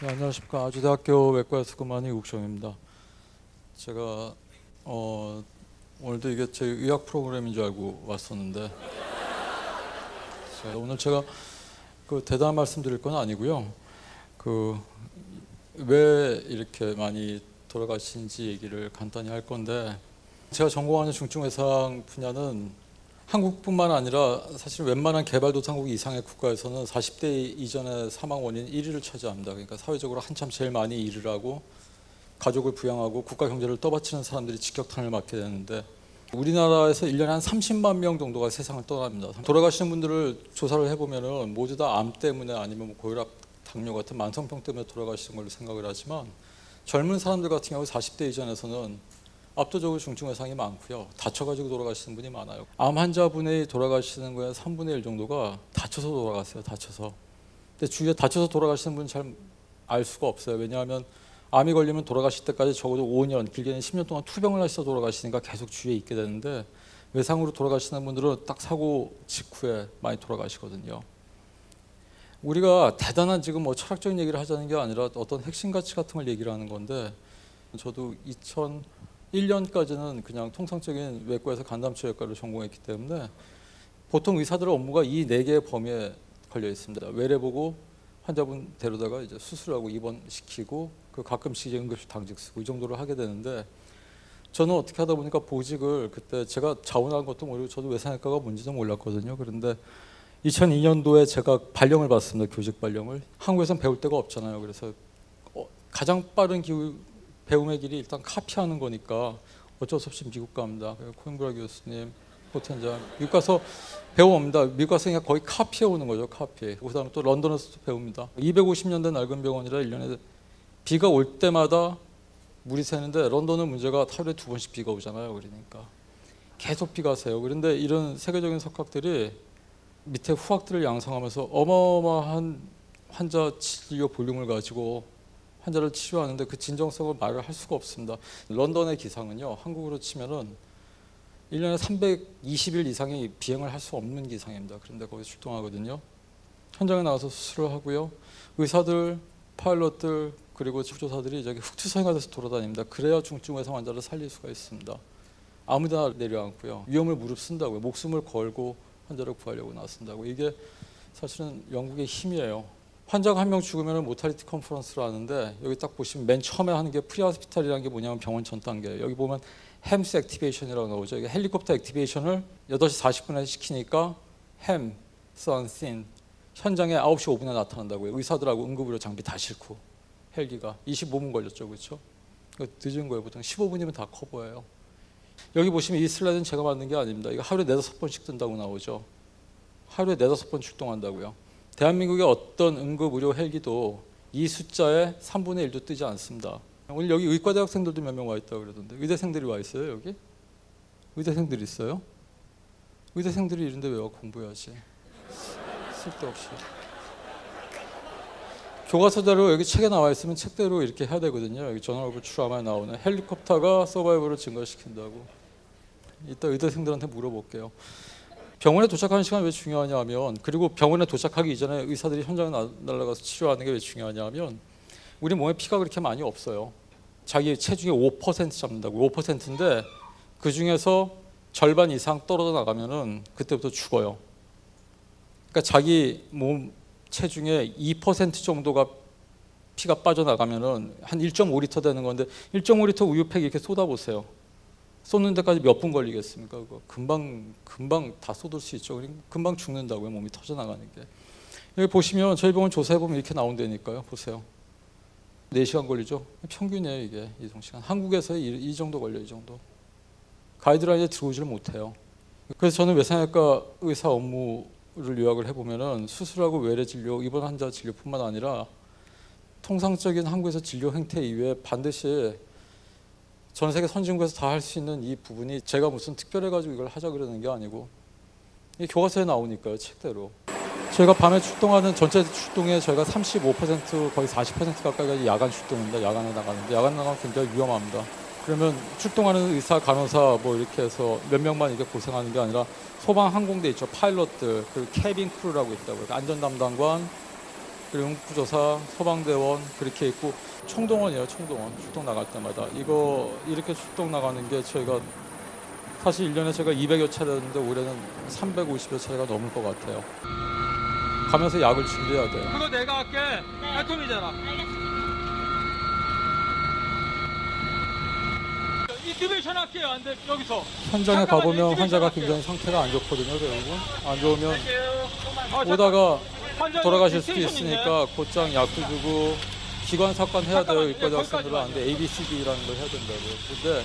네, 안녕하십니까 아주대학교 외과에서 근무하는 이국정입니다. 제가 어, 오늘도 이게 제 의학 프로그램인 줄 알고 왔었는데 오늘 제가 그 대단한 말씀드릴 건 아니고요. 그 왜 이렇게 많이 돌아가신지 얘기를 간단히 할 건데 제가 전공하는 중증 외상 분야는 한국뿐만 아니라 사실 웬만한 개발도상국 이상의 국가에서는 40대 이전의 사망 원인 1위를 차지합니다. 그러니까 사회적으로 한참 제일 많이 일을 하고 가족을 부양하고 국가 경제를 떠받치는 사람들이 직격탄을 맞게 되는데 우리나라에서 1년에 한 30만 명 정도가 세상을 떠납니다. 돌아가시는 분들을 조사를 해보면 모두 다 암 때문에 아니면 뭐 고혈압, 당뇨 같은 만성병 때문에 돌아가시는 걸로 생각을 하지만 젊은 사람들 같은 경우 40대 이전에서는 압도적으로 중증 외상이 많고요. 다쳐가지고 돌아가시는 분이 많아요. 암 환자분이 돌아가시는 거에 3분의 1 정도가 다쳐서 돌아갔어요. 다쳐서. 근데 주위에 다쳐서 돌아가시는 분은 잘알 수가 없어요. 왜냐하면 암이 걸리면 돌아가실 때까지 적어도 5년, 길게는 10년 동안 투병을 하셔서 돌아가시니까 계속 주위에 있게 되는데 외상으로 돌아가시는 분들은 딱 사고 직후에 많이 돌아가시거든요. 우리가 대단한 지금 뭐 철학적인 얘기를 하자는 게 아니라 어떤 핵심 가치 같은 걸 얘기를 하는 건데 저도 2001년까지는 그냥 통상적인 외과에서 간담치료외과를 전공했기 때문에 보통 의사들의 업무가 이 네 개의 범위에 걸려 있습니다. 외래 보고 환자분 데려다가 이제 수술하고 입원시키고 그 가끔씩 응급실 당직 쓰고 이 정도를 하게 되는데 저는 어떻게 하다 보니까 보직을 그때 제가 자원한 것도 모르고 저도 외상외과가 뭔지도 몰랐거든요. 그런데 2002년도에 제가 발령을 받습니다. 교직 발령을. 한국에선 배울 데가 없잖아요. 그래서 어, 가장 빠른 기후, 배움의 길이 일단 카피하는 거니까 어쩔 수 없이 미국 갑니다. 코인브라 교수님, 포텐자 미국 가서 배워옵니다. 미국 가서 그냥 거의 카피해 오는 거죠. 카피. 그 다음에 또 런던에서 도 배웁니다. 250년 된 낡은 병원이라 1년에 비가 올 때마다 물이 새는데 런던은 문제가 하루에 두 번씩 비가 오잖아요. 그러니까 계속 비가 새요. 그런데 이런 세계적인 석학들이 밑에 후학들을 양성하면서 어마어마한 환자 진료 볼륨을 가지고 환자를 치료하는데 그 진정성을 말을 할 수가 없습니다. 런던의 기상은요. 한국으로 치면은 1년에 320일 이상이 비행을 할 수 없는 기상입니다. 그런데 거기 출동하거든요. 현장에 나가서 수술을 하고요. 의사들, 파일럿들 그리고 조사들이 저기 흑투성이가 돼서 돌아다닙니다. 그래야 중증 외상 환자를 살릴 수가 있습니다. 아무데나 내려앉고요. 위험을 무릅쓴다고요. 목숨을 걸고 환자를 구하려고 나선다고. 이게 사실은 영국의 힘이에요. 환자가 한 명 죽으면 mortality conference를 하는데 여기 딱 보시면 맨 처음에 하는 게 prehospital이라는 게 뭐냐면 병원 전 단계. 여기 보면 HEMS activation이라고 나오죠. 이게 헬리콥터 activation을 8시 40분에 시키니까 HEMS on scene 현장에 9시 5분에 나타난다고요. 의사들하고 응급의료 장비 다 싣고 헬기가 25분 걸렸죠. 그렇죠? 늦은 거예요. 보통 15분이면 다 커버예요. 여기 보시면 이 슬라이드는 제가 만든 게 아닙니다. 이거 하루에 네다섯 번씩 뜬다고 나오죠. 하루에 네다섯 번 출동한다고요. 대한민국의 어떤 응급 의료 헬기도 이 숫자의 3분의 1도 뜨지 않습니다. 오늘 여기 의과대 학생들도 몇 명 와 있다고 그러던데 의대생들이 와 있어요 여기? 의대생들이 있어요? 의대생들이 이런데 왜 와 공부해야지 쓸데없이 교과서대로 여기 책에 나와 있으면 책대로 이렇게 해야 되거든요 여기 전화로 추라마에 나오는 헬리콥터가 서바이벌을 증가시킨다고 이따 의대생들한테 물어볼게요 병원에 도착하는 시간 왜 중요하냐 하면 그리고 병원에 도착하기 이전에 의사들이 현장에 날아가서 치료하는 게 왜 중요하냐 하면 우리 몸에 피가 그렇게 많이 없어요. 자기 체중의 5% 잡는다고 5%인데 그 중에서 절반 이상 떨어져 나가면은 그때부터 죽어요. 그러니까 자기 몸 체중의 2% 정도가 피가 빠져나가면은 한 1.5리터 되는 건데 1.5리터 우유팩 이렇게 쏟아보세요. 쏟는 데까지 몇 분 걸리겠습니까? 그거 금방 금방 다 쏟을 수 있죠. 금방 죽는다고요. 몸이 터져 나가는 게. 여기 보시면 저희 병원 조사해 보면 이렇게 나온다니까요. 보세요. 4시간 걸리죠. 평균이에요, 이게 이동 시간. 한국에서 이, 이 정도 걸려 이 정도. 가이드라인에 들어오지를 못해요. 그래서 저는 외상외과 의사 업무를 요약을 해 보면은 수술하고 외래 진료, 입원 환자 진료뿐만 아니라 통상적인 한국에서 진료 행태 이외에 반드시 전 세계 선진국에서 다 할 수 있는 이 부분이 제가 무슨 특별해가지고 이걸 하자 그러는 게 아니고 이 교과서에 나오니까요 책대로. 저희가 밤에 출동하는 전체 출동에 저희가 35% 거의 40% 가까이가 야간 출동입니다. 야간에 나가는데. 야간 나가면 굉장히 위험합니다. 그러면 출동하는 의사 간호사 뭐 이렇게 해서 몇 명만 이게 고생하는 게 아니라 소방 항공대 있죠. 파일럿들 그 cabin crew라고 있다고 안전 담당관 그리고 응급구조사, 소방대원 그렇게 있고 총동원이에요. 총동원 출동 나갈 때마다 이거 이렇게 출동 나가는 게 저희가 사실 1년에 제가 200여 차례였는데 올해는 350여 차례가 넘을 것 같아요. 가면서 약을 준비해야 돼요. 그거 내가 할게. 깔통이잖아. intubation 할게요. 안 돼. 여기서. 현장에. 가보면 환자가. 굉장히 상태가 안 좋거든요. 대부분 안 좋으면 아. 오다가 환자 돌아가실 수도. 있으니까 곧장 약도 주고 기관 삭관 해야 돼요. 거기까지 학생들은 안 돼. A, B, C, D라는 걸 해야 된다고요. 근데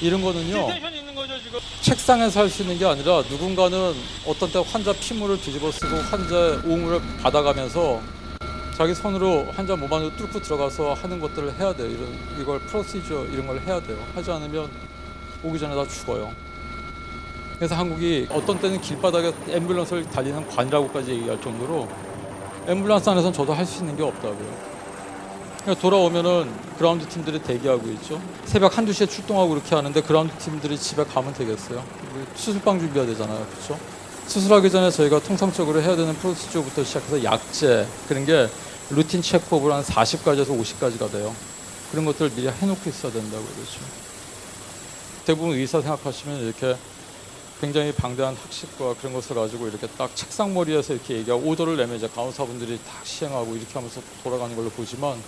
이런 거는요. 거죠. 책상에서 할 수 있는 게 아니라 누군가는 어떤 때 환자 피물을 뒤집어 쓰고 환자의 오물을 받아가면서 자기 손으로 환자 몸 안으로 뚫고 들어가서 하는 것들을 해야 돼요. 이런 이걸 프로시저 이런 걸 해야 돼요. 하지 않으면 오기 전에 다 죽어요. 그래서 한국이 어떤 때는 길바닥에 앰뷸런스를 달리는 관이라고까지 얘기할 정도로 앰뷸런스 안에서는 저도 할 수 있는 게 없다고요. 그러니까 돌아오면은 그라운드 팀들이 대기하고 있죠. 새벽 한두 시에 출동하고 그렇게 하는데 그라운드 팀들이 집에 가면 되겠어요. 수술방 준비해야 되잖아요. 그렇죠? 수술하기 전에 저희가 통상적으로 해야 되는 procedure부터 시작해서 약제 그런 게 routine checkup을 한 40가지에서 50가지가 돼요. 그런 것들을 미리 해놓고 있어야 된다고 그러죠. 대부분 의사 생각하시면 이렇게 굉장히 방대한 학식과 그런 것을 가지고 이렇게 딱 책상 머리에서 이렇게 얘기하고 오더를 내면 이제 간호사분들이 딱 시행하고 이렇게 하면서 돌아가는 걸로 보지만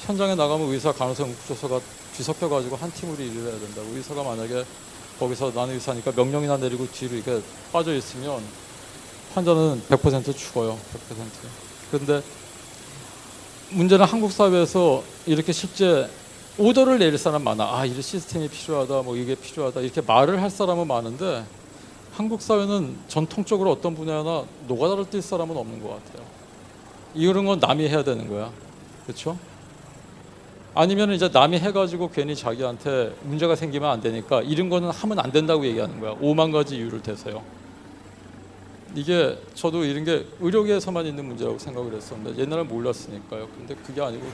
현장에 나가면 의사, 간호사, 응급조사가 뒤섞여 가지고 한 팀으로 일을 해야 된다고 의사가 만약에 거기서 나는 의사니까 명령이나 내리고 뒤로 이렇게 빠져 있으면 환자는 100% 죽어요. 100%. 그런데 문제는 한국 사회에서 이렇게 실제 오더를 내릴 사람 많아. 아, 이런 시스템이 필요하다. 뭐 이게 필요하다. 이렇게 말을 할 사람은 많은데 한국 사회는 전통적으로 어떤 분야나 노가다를 뛸 사람은 없는 것 같아요. 이런 건 남이 해야 되는 거야. 그렇죠? 아니면 이제 남이 해가지고 괜히 자기한테 문제가 생기면 안 되니까 이런 거는 하면 안 된다고 얘기하는 거야. 5만 가지 이유를 대서요. 이게 저도 이런 게 의료계에서만 있는 문제라고 생각을 했었는데 옛날에 몰랐으니까요. 근데 그게 아니고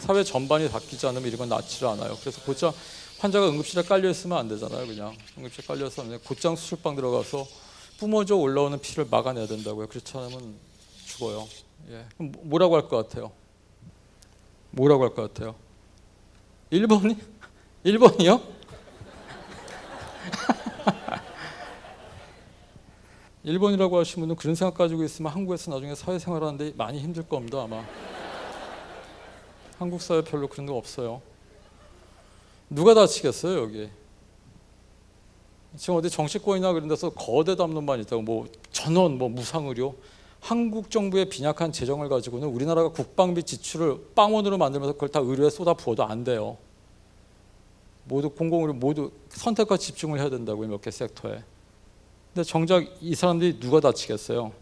사회 전반이 바뀌지 않으면 이런 건 낫지를 않아요. 그래서 곧장 환자가 응급실에 깔려 있으면 안 되잖아요. 그냥 응급실에 깔려서 그냥 곧장 수술방 들어가서 뿜어져 올라오는 피를 막아내야 된다고요. 그렇지 않으면 죽어요. 예. 뭐- 뭐라고 할 것 같아요? 뭐라고 할 것 같아요? 1번이? 1번이요? 1번이라고 하신 분은 그런 생각 가지고 있으면 한국에서 나중에 사회생활하는데 많이 힘들 겁니다 아마 한국 사회 별로 그런 거 없어요 누가 다치겠어요 여기 지금 어디 정치권이나 그런 데서 거대 담론만 있다고 뭐 전원 뭐 무상의료 한국 정부의 빈약한 재정을 가지고는 우리나라가 국방비 지출을 빵원으로 만들면서 그걸 다 의료에 쏟아 부어도 안 돼요. 모두 공공의료 모두 선택과 집중을 해야 된다고요 몇 개 섹터에. 근데 정작 이 사람들이 누가 다치겠어요?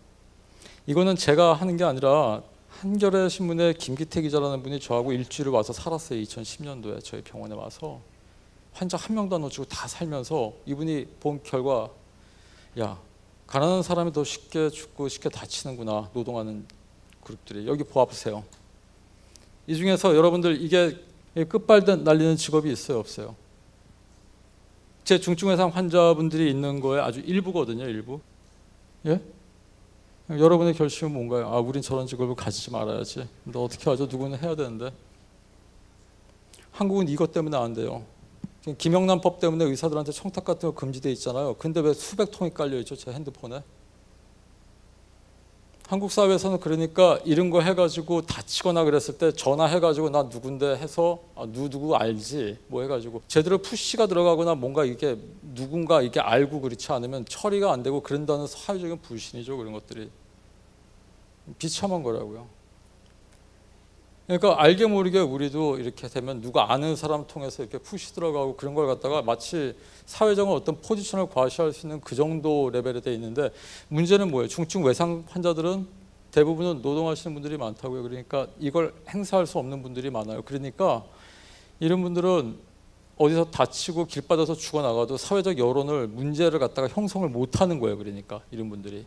이거는 제가 하는 게 아니라 한겨레 신문의 김기태 기자라는 분이 저하고 일주일을 와서 살았어요 2010년도에 저희 병원에 와서 환자 한 명도 안 놓치고 다 살면서 이분이 본 결과 야 가난한 사람이 더 쉽게 죽고 쉽게 다치는구나 노동하는 그룹들이 여기 보아보세요. 이 중에서 여러분들 이게 끝발든 날리는 직업이 있어요 없어요? 제 중증 외상 환자분들이 있는 거에 아주 일부거든요 일부. 예? 여러분의 결심은 뭔가요? 아 우린 저런 직업을 가지지 말아야지. 근데 어떻게 하죠? 누구는 해야 되는데. 한국은 이것 때문에 안 돼요. 김영란법 때문에 의사들한테 청탁 같은 거 금지돼 있잖아요. 근데 왜 수백 통이 깔려 있죠, 제 핸드폰에? 한국 사회에서는 그러니까 이런 거 해가지고 다치거나 그랬을 때 전화해가지고 나 누군데 해서 아, 누 누구 알지 뭐 해가지고 제대로 푸시가 들어가거나 뭔가 이게 누군가 이게 알고 그렇지 않으면 처리가 안 되고 그런다는 사회적인 불신이죠 그런 것들이 비참한 거라고요. 그러니까 알게 모르게 우리도 이렇게 되면 누가 아는 사람 통해서 이렇게 푸시 들어가고 그런 걸 갖다가 마치 사회적인 어떤 포지션을 과시할 수 있는 그 정도 레벨에 돼 있는데 문제는 뭐예요? 중증 외상 환자들은 대부분은 노동하시는 분들이 많다고요. 그러니까 이걸 행사할 수 없는 분들이 많아요. 그러니까 이런 분들은 어디서 다치고 길바닥에서 죽어나가도 사회적 여론을 문제를 갖다가 형성을 못하는 거예요. 그러니까 이런 분들이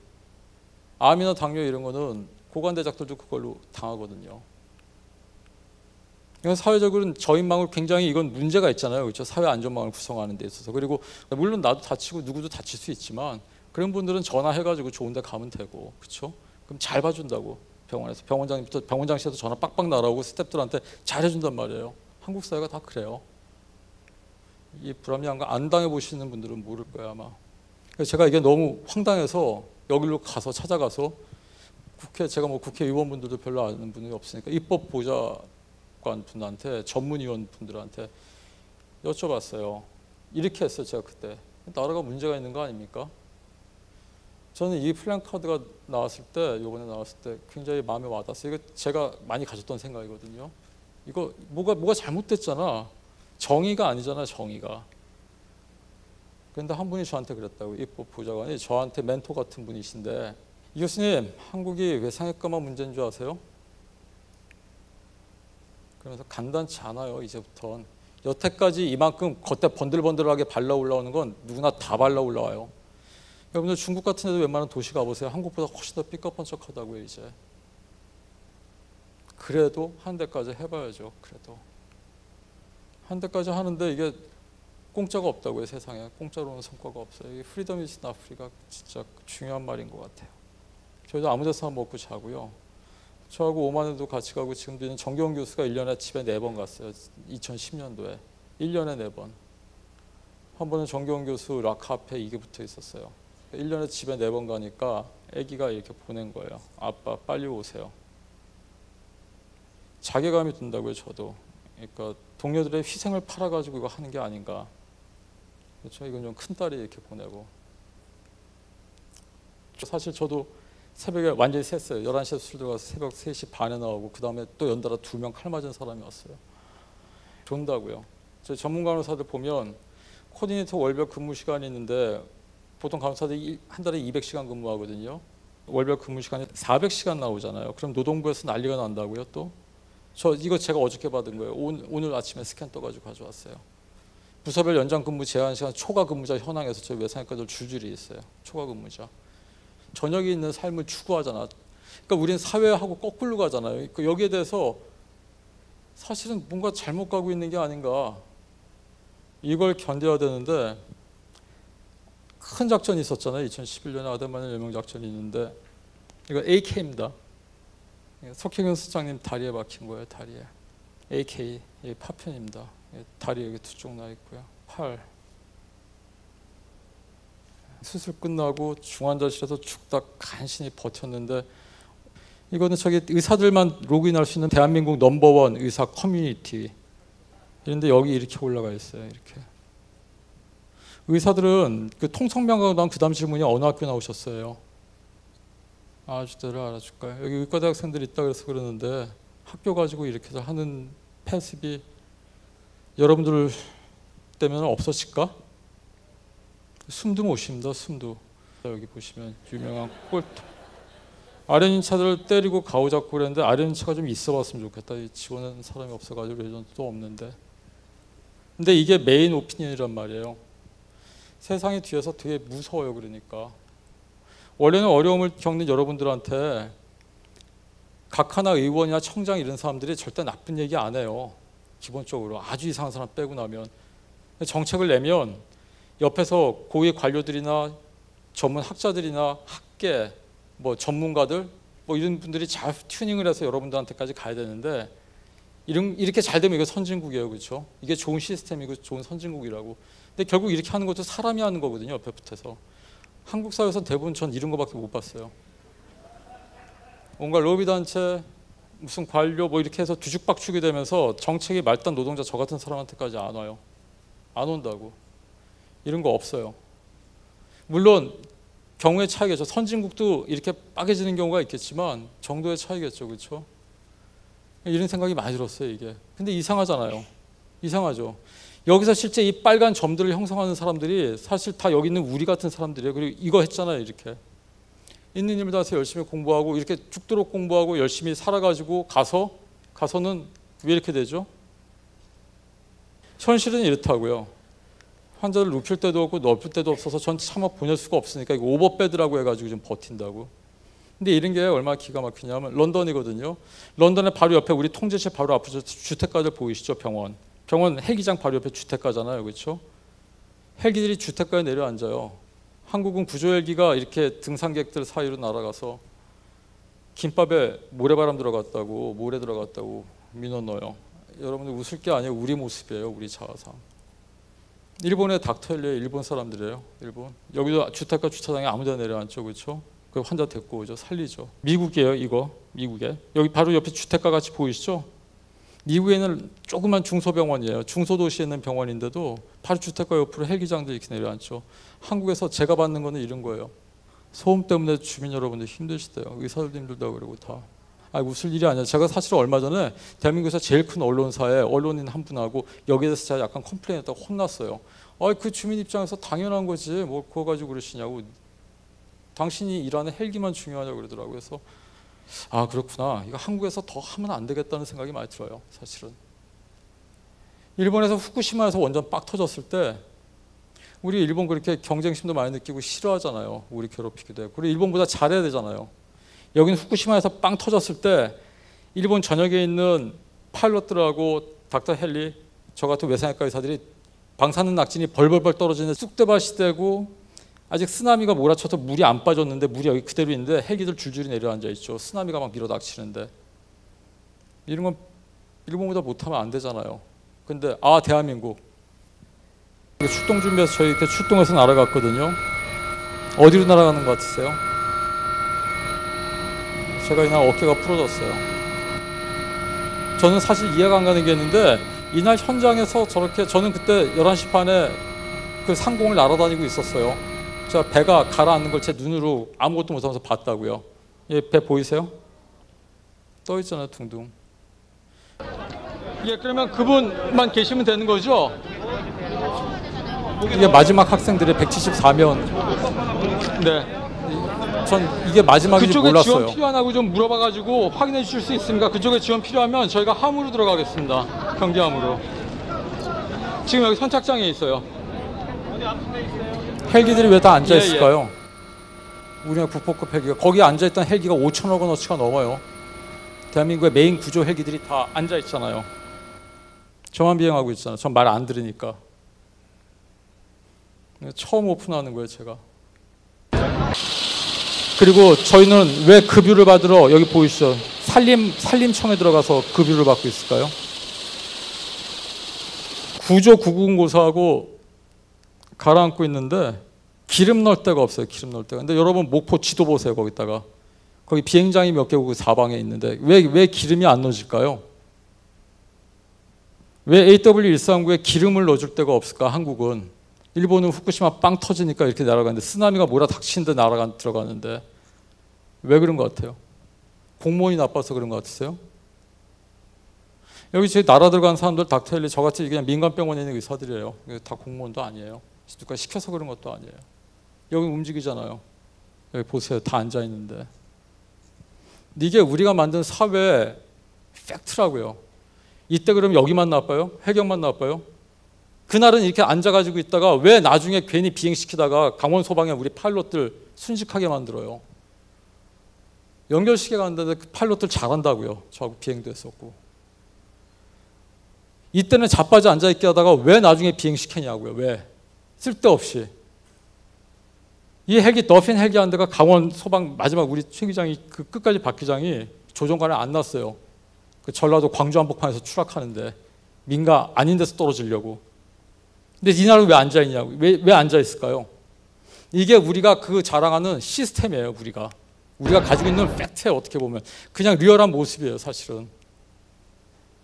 암이나 당뇨 이런 거는 고관대작들도 그걸로 당하거든요. 이건 사회적으로는 저인망을 굉장히 이건 문제가 있잖아요. 그렇죠? 사회 안전망을 구성하는 데 있어서. 그리고 물론 나도 다치고 누구도 다칠 수 있지만 그런 분들은 전화해 가지고 좋은 데 가면 되고. 그렇죠? 그럼 잘 봐 준다고. 병원에서 병원장님부터 병원장실에서 전화 빡빡 날아오고 스태프들한테 잘해준단 말이에요. 한국 사회가 다 그래요. 이 불합리한 거 안 당해 보시는 분들은 모를 거야 아마. 제가 이게 너무 황당해서 여기로 가서 찾아가서 국회 제가 뭐 국회의원분들도 별로 아는 분이 없으니까 입법 보좌 관 분한테 전문위원 분들한테 여쭤봤어요. 이렇게 했어요 제가 그때 나라가 문제가 있는 거 아닙니까? 저는 이 플랜카드가 나왔을 때 이번에 나왔을 때 굉장히 마음에 와닿았어요. 이거 제가 많이 가졌던 생각이거든요. 이거 뭐가 뭐가 잘못됐잖아. 정의가 아니잖아 정의가. 그런데 한 분이 저한테 그랬다고 입법 보좌관이 저한테 멘토 같은 분이신데 이 교수님 한국이 왜 상해가만 문제인 줄 아세요? 그러면서 간단치 않아요 이제부턴. 여태까지 이만큼 겉에 번들번들하게 발라 올라오는 건 누구나 다 발라 올라와요. 여러분들 중국 같은 데도 웬만한 도시 가보세요. 한국보다 훨씬 더 삐까뻔쩍하다고요 이제. 그래도 하는 데까지 해봐야죠 그래도. 하는 데까지 하는데 이게 공짜가 없다고요 세상에. 공짜로는 성과가 없어요. 이 freedom is not free가 진짜 중요한 말인 것 같아요. 저희도 아무 데서나 먹고 자고요 저하고 오만에도 같이 가고 지금도 있는 정경 교수가 1년에 집에 4번 갔어요. 2010년도에. 1년에 4번. 한 번은 정경 교수 락 앞에 이게 붙어 있었어요. 1년에 집에 4번 가니까 아기가 이렇게 보낸 거예요. 아빠 빨리 오세요. 자괴감이 든다고요 저도. 그러니까 동료들의 희생을 팔아가지고 이거 하는 게 아닌가. 그렇죠 이건 좀 큰 딸이 이렇게 보내고. 사실 저도 새벽에 완전히 샜어요 11시에 술 들어가서 새벽 3시 반에 나오고 그 다음에 또 연달아 두 명 칼 맞은 사람이 왔어요 존다고요 저희 전문 간호사들 보면 코디네이터 월별 근무 시간이 있는데 보통 간호사들이 한 달에 200시간 근무하거든요 월별 근무 시간이 400시간 나오잖아요 그럼 노동부에서 난리가 난다고요 또 저 이거 제가 어저께 받은 거예요. 오늘, 오늘 아침에 스캔 떠가지고 가져왔어요. 부서별 연장 근무 제한 시간 초과 근무자 현황에서 저희 외상외과들 줄줄이 있어요. 초과 근무자. 저녁에 있는 삶을 추구하잖아. 그러니까 우리는 사회하고 거꾸로 가잖아요. 그러니까 여기에 대해서 사실은 뭔가 잘못 가고 있는 게 아닌가. 이걸 견뎌야 되는데 큰 작전이 있었잖아요. 2011년에 아데마니 여명 작전이 있는데 이거 AK입니다. 석혜균 수장님 다리에 박힌 거예요. 다리에. AK 이 파편입니다. 다리 여기 두 쪽 나 있고요. 팔. 수술 끝나고 중환자실에서 죽다 간신히 버텼는데 이거는 저기 의사들만 로그인할 수 있는 대한민국 넘버원 의사 커뮤니티 이런데 여기 이렇게 올라가 있어요. 이렇게 의사들은 그 통성명하고 난그 다음 질문이 어느 학교 나오셨어요? 아주대를 알아줄까요? 여기 의과대 학생들 있다 그래서 그러는데 학교 가지고 이렇게 하는 패습이 여러분들 때문에 없어질까? 숨도 못 쉽니다. 숨도 여기 보시면 유명한 꼴 아련인 차들을 때리고 가오잡고 그랬는데 아련인 차가 좀 있어 봤으면 좋겠다. 지원하는 사람이 없어가지고 예전도 없는데 근데 이게 메인 오피니언이란 말이에요. 세상이 뒤에서 되게 무서워요. 그러니까 원래는 어려움을 겪는 여러분들한테 각 하나 의원이나 청장 이런 사람들이 절대 나쁜 얘기 안 해요. 기본적으로 아주 이상한 사람 빼고 나면 정책을 내면 옆에서 고위 관료들이나 전문 학자들이나 학계 뭐 전문가들 뭐 이런 분들이 잘 튜닝을 해서 여러분들한테까지 가야 되는데 이런 이렇게 잘 되면 이거 선진국이에요, 그렇죠? 이게 좋은 시스템이고 좋은 선진국이라고. 근데 결국 이렇게 하는 것도 사람이 하는 거거든요, 옆에 붙어서. 한국 사회에서 대부분 전 이런 거밖에 못 봤어요. 뭔가 로비 단체 무슨 관료 뭐 이렇게 해서 뒤죽박죽이 되면서 정책이 말단 노동자 저 같은 사람한테까지 안 와요. 안 온다고. 이런 거 없어요. 물론 경우의 차이겠죠. 선진국도 이렇게 빠개지는 경우가 있겠지만 정도의 차이겠죠. 그렇죠? 이런 생각이 많이 들었어요, 이게. 근데 이상하잖아요. 이상하죠. 여기서 실제 이 빨간 점들을 형성하는 사람들이 사실 다 여기 있는 우리 같은 사람들이에요. 그리고 이거 했잖아요, 이렇게. 있는 힘을 다해서 열심히 공부하고 이렇게 죽도록 공부하고 열심히 살아가지고 가서 가서는 왜 이렇게 되죠? 현실은 이렇다고요. 환자를 눕힐 때도 없고 넓힐 때도 없어서 전 차마 보낼 수가 없으니까 이거 오버베드라고 해가지고 좀 버틴다고. 근데 이런 게 얼마나 기가 막히냐면 런던이거든요. 런던에 바로 옆에 우리 통제실 바로 앞에 주택가들 보이시죠? 병원. 병원 헬기장 바로 옆에 주택가잖아요. 그렇죠? 헬기들이 주택가에 내려앉아요. 한국은 구조 헬기가 이렇게 등산객들 사이로 날아가서 김밥에 모래바람 들어갔다고 모래 들어갔다고 민원 넣어요. 여러분들 웃을 게 아니에요. 우리 모습이에요. 우리 자아상. 일본의 닥터일리에 일본 사람들이에요. 일본. 여기도 주택가 주차장에 아무데나 내려앉죠. 그렇죠? 그 환자 데리고 오죠. 살리죠. 미국이에요. 이거. 미국에. 여기 바로 옆에 주택가 같이 보이시죠? 미국에는 조그만 중소병원이에요. 중소도시에 있는 병원인데도 바로 주택가 옆으로 헬기장들 이렇게 내려앉죠. 한국에서 제가 받는 거는 이런 거예요. 소음 때문에 주민 여러분들 힘드시대요. 의사들님들도 그러고 다. 아 웃을 일이 아니야. 제가 사실 얼마 전에 대한민국에서 제일 큰 언론사에 언론인 한 분하고 여기에 대해서 제가 약간 컴플레인했다고 혼났어요. 아 그 주민 입장에서 당연한 거지. 뭐 그거 가지고 그러시냐고. 당신이 일하는 헬기만 중요하냐고 그러더라고요. 그래서 아 그렇구나. 이거 한국에서 더 하면 안 되겠다는 생각이 많이 들어요. 사실은. 일본에서 후쿠시마에서 원전 빡 터졌을 때 우리 일본 그렇게 경쟁심도 많이 느끼고 싫어하잖아요. 우리 괴롭히기도 하고. 그리고 일본보다 잘해야 되잖아요. 여기는 후쿠시마에서 빵 터졌을 때 일본 전역에 있는 파일럿들하고 닥터 헬리 저 같은 외상외과 의사들이 방사능 낙진이 벌벌벌 떨어지는 쑥대밭이 되고 아직 쓰나미가 몰아쳐서 물이 안 빠졌는데 물이 여기 그대로 있는데 헬기들 줄줄이 내려앉아 있죠. 쓰나미가 막 밀어닥치는데 이런 건 일본보다 못하면 안 되잖아요. 근데 아 대한민국 출동 준비해서 저희 이렇게 출동해서 날아갔거든요. 어디로 날아가는 것 같으세요? 제가 이날 어깨가 부러졌어요. 저는 사실 이해가 안 가는 게 있는데 이날 현장에서 저렇게 저는 그때 11시 반에 그 상공을 날아다니고 있었어요. 제가 배가 가라앉는 걸 제 눈으로 아무것도 못하면서 봤다고요. 예, 배 보이세요? 떠 있잖아요, 둥둥. 예, 그러면 그분만 계시면 되는 거죠? 이게 마지막 학생들의 174명. 네. 전 이게 마지막인지 그쪽에 몰랐어요. 지원 필요하냐고 좀 물어봐가지고 확인해 주실 수 있습니까? 그쪽에 지원 필요하면 저희가 함으로 들어가겠습니다. 경비함으로. 지금 여기 선착장에 있어요. 헬기들이 왜 다 앉아 예, 있을까요? 우리나라 국보급 헬기가 거기 앉아 있던 헬기가 5천억 원어치가 넘어요. 대한민국의 메인 구조 헬기들이 다 앉아 있잖아요. 저만 비행하고 있잖아요. 전 말 안 들으니까. 처음 오픈하는 거예요, 제가. 그리고 저희는 왜 급유를 받으러 여기 보이시죠? 산림 산림청에 들어가서 급유를 받고 있을까요? 구조 구군고사하고 가라앉고 있는데 기름 넣을 데가 없어요. 기름 넣을 데가. 근데 여러분 목포 지도 보세요. 거기다가 거기 비행장이 몇 개국 사방에 있는데 왜 왜 기름이 안 넣어질까요? 왜 AW139에 기름을 넣어줄 데가 없을까? 한국은 일본은 후쿠시마 빵 터지니까 이렇게 날아가는데 쓰나미가 몰아닥치는데 날아가 들어가는데 왜 그런 것 같아요? 공무원이 나빠서 그런 것 같으세요? 여기 제 나라 들어간 사람들 닥터헬리 저같이 그냥 민간병원에 있는 의사들이에요. 다 공무원도 아니에요. 누가 시켜서 그런 것도 아니에요. 여기 움직이잖아요. 여기 보세요. 다 앉아 있는데. 이게 우리가 만든 사회 팩트라고요. 이때 그럼 여기만 나빠요? 해경만 나빠요? 그날은 이렇게 앉아가지고 있다가 왜 나중에 괜히 비행시키다가 강원 소방에 우리 파일럿들 순직하게 만들어요? 연결시켜 간다는데 그 파일럿들 잘한다고요. 저하고 비행도 했었고. 이때는 자빠져 앉아있게 하다가 왜 나중에 비행시켰냐고요. 왜? 쓸데없이. 이 헬기 더핀 헬기 한 대가 강원 소방 마지막 우리 최 기장이 그 끝까지 박 기장이 조종관에 안 났어요. 그 전라도 광주 한복판에서 추락하는데 민가 아닌 데서 떨어지려고. 근데 이날은 왜 앉아 있냐고. 왜, 왜 앉아 있을까요? 이게 우리가 그 자랑하는 시스템이에요, 우리가. 우리가 가지고 있는 팩트에 어떻게 보면 그냥 리얼한 모습이에요, 사실은.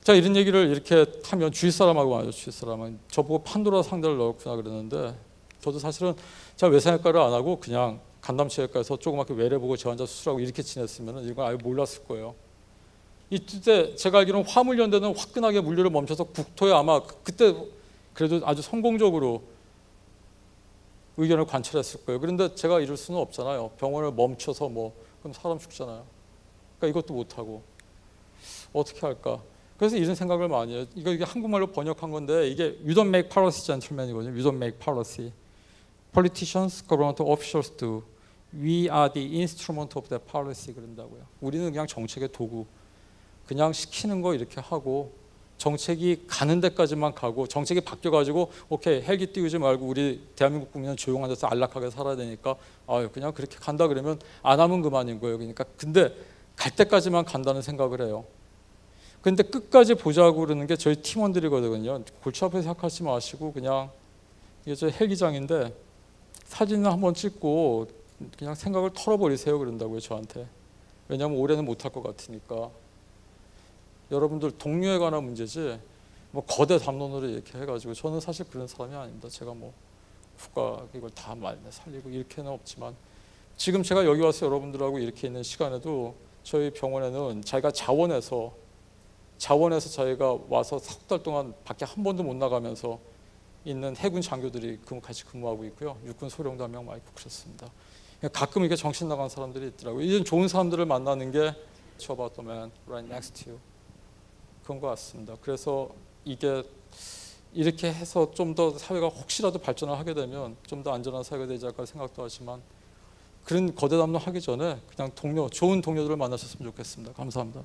자 이런 얘기를 이렇게 하면 주위 사람하고 말이죠, 주위 사람은 저보고 판도라 상자를 넣었구나 그러는데 저도 사실은 제가 외상외과를 안 하고 그냥 간담체외과에서 조그맣게 외래 보고 저 환자 수술하고 이렇게 지냈으면 이건 아예 몰랐을 거예요. 이때 제가 알기로는 화물연대는 화끈하게 물류를 멈춰서 국토에 아마 그때 그래도 아주 성공적으로 의견을 관철했을 거예요. 그런데 제가 이럴 수는 없잖아요. 병원을 멈춰서 뭐 그럼 사람 죽잖아요. 그러니까 이것도 못 하고 어떻게 할까? 그래서 이런 생각을 많이 해요. 이거 이게 한국말로 번역한 건데 이게 you don't make policy gentleman이거든요. You don't make policy. Politicians, government officials do. We are the instrument of that policy 그런다고요. 우리는 그냥 정책의 도구. 그냥 시키는 거 이렇게 하고 정책이 가는 데까지만 가고 정책이 바뀌어 가지고 오케이 헬기 띄우지 말고 우리 대한민국 국민은 조용한 데서 안락하게 살아야 되니까 아 그냥 그렇게 간다 그러면 안 하면 그만인 거예요. 그러니까 근데 갈 때까지만 간다는 생각을 해요. 근데 끝까지 보자고 그러는 게 저희 팀원들이거든요. 골치 아프게 생각하지 마시고 그냥 이게 저 헬기장인데 사진을 한번 찍고 그냥 생각을 털어버리세요 그런다고요 저한테. 왜냐하면 올해는 못할 것 같으니까. 여러분들 동료에 관한 문제지 뭐 거대 담론으로 이렇게 해가지고 저는 사실 그런 사람이 아닙니다. 제가 뭐 국가 이걸 다 말내 살리고 이렇게는 없지만 지금 제가 여기 와서 여러분들하고 이렇게 있는 시간에도 저희 병원에는 자기가 자원해서 자원해서 저희가 와서 석 달 동안 밖에 한 번도 못 나가면서 있는 해군 장교들이 그- 같이 근무하고 있고요. 육군 소령도 한 명 많이 있고 그렇습니다. 가끔 이게 정신 나간 사람들이 있더라고요. 이런 좋은 사람들을 만나는 게 man right next to you. 그런 것 같습니다. 그래서 이게 이렇게 해서 좀 더 사회가 혹시라도 발전을 하게 되면 좀 더 안전한 사회가 되지 않을까 생각도 하지만 그런 거대 담론 하기 전에 그냥 동료, 좋은 동료들을 만나셨으면 좋겠습니다. 감사합니다.